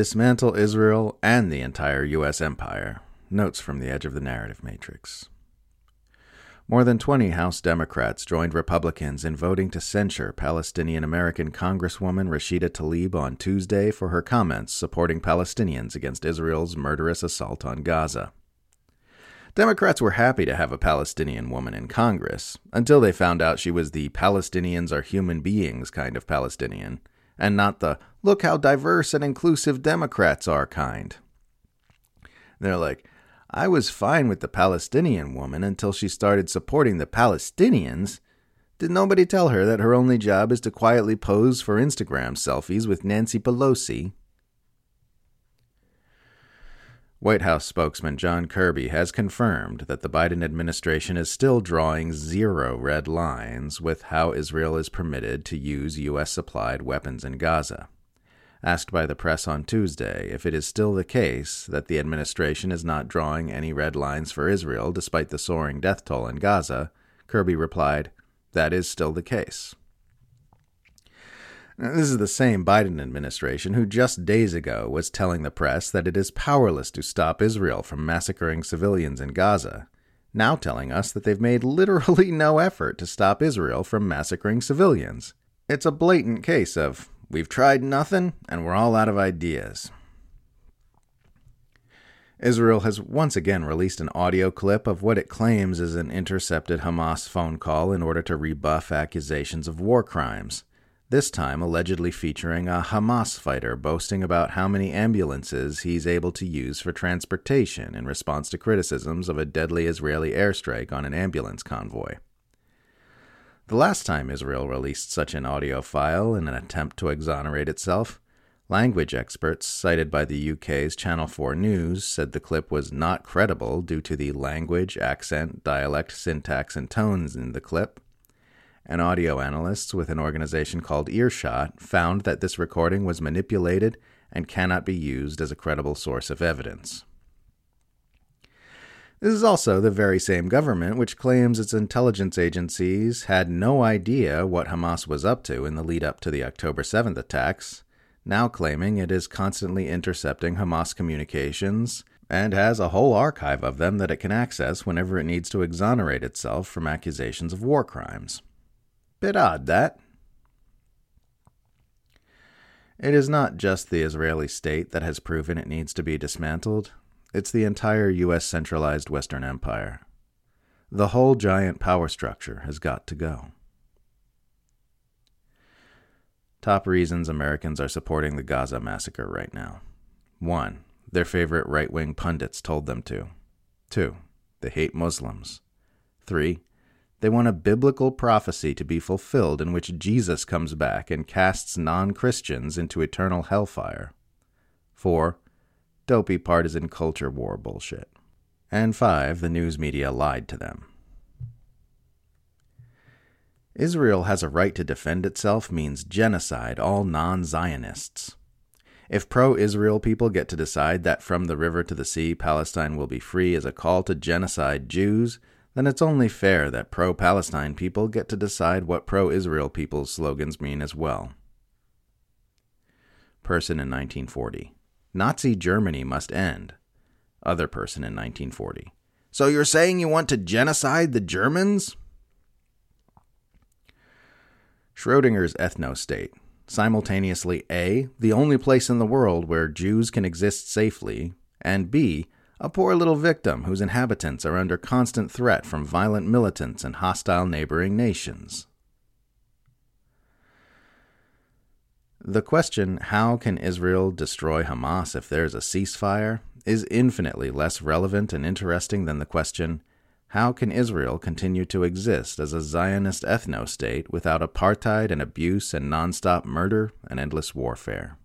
dismantle Israel and the entire U.S. empire. Notes from the edge of the narrative matrix. More than 20 House Democrats joined Republicans in voting to censure Palestinian American Congresswoman Rashida Tlaib on Tuesday for her comments supporting Palestinians against Israel's murderous assault on Gaza. Democrats were happy to have a Palestinian woman in Congress until they found out she was the Palestinians are human beings kind of Palestinian, and not the look how diverse and inclusive Democrats are kind. They're like, I was fine with the Palestinian woman until she started supporting the Palestinians. Did nobody tell her that her only job is to quietly pose for Instagram selfies with Nancy Pelosi? White House spokesman John Kirby has confirmed that the Biden administration is still drawing zero red lines with how Israel is permitted to use U.S. supplied weapons in Gaza. Asked by the press on Tuesday if it is still the case that the administration is not drawing any red lines for Israel despite the soaring death toll in Gaza, Kirby replied, That is still the case. Now, this is the same Biden administration who just days ago was telling the press that it is powerless to stop Israel from massacring civilians in Gaza, now telling us that they've made literally no effort to stop Israel from massacring civilians. It's a blatant case of We've tried nothing, and we're all out of ideas. Israel has once again released an audio clip of what it claims is an intercepted Hamas phone call in order to rebuff accusations of war crimes, this time allegedly featuring a Hamas fighter boasting about how many ambulances he's able to use for transportation in response to criticisms of a deadly Israeli airstrike on an ambulance convoy. The last time Israel released such an audio file in an attempt to exonerate itself, language experts cited by the UK's Channel 4 News said the clip was not credible due to the language, accent, dialect, syntax, and tones in the clip. And audio analysts with an organization called Earshot found that this recording was manipulated and cannot be used as a credible source of evidence. This is also the very same government which claims its intelligence agencies had no idea what Hamas was up to in the lead up to the October 7th attacks, now claiming it is constantly intercepting Hamas communications and has a whole archive of them that it can access whenever it needs to exonerate itself from accusations of war crimes. Bit odd, that. It is not just the Israeli state that has proven it needs to be dismantled. It's the entire U.S. centralized Western Empire. The whole giant power structure has got to go. Top reasons Americans are supporting the Gaza massacre right now. 1. Their favorite right wing pundits told them to. 2. They hate Muslims. 3. They want a biblical prophecy to be fulfilled in which Jesus comes back and casts non Christians into eternal hellfire. 4 dopey partisan culture war bullshit. And five, the news media lied to them. Israel has a right to defend itself means genocide all non Zionists. If pro Israel people get to decide that from the river to the sea Palestine will be free as a call to genocide Jews, then it's only fair that pro Palestine people get to decide what pro Israel people's slogans mean as well. Person in 1940. Nazi Germany must end. Other person in 1940. So you're saying you want to genocide the Germans? Schrodinger's ethnostate. Simultaneously, A, the only place in the world where Jews can exist safely, and B, a poor little victim whose inhabitants are under constant threat from violent militants and hostile neighboring nations. The question, how can Israel destroy Hamas if there is a ceasefire, is infinitely less relevant and interesting than the question, how can Israel continue to exist as a Zionist ethno state without apartheid and abuse and nonstop murder and endless warfare?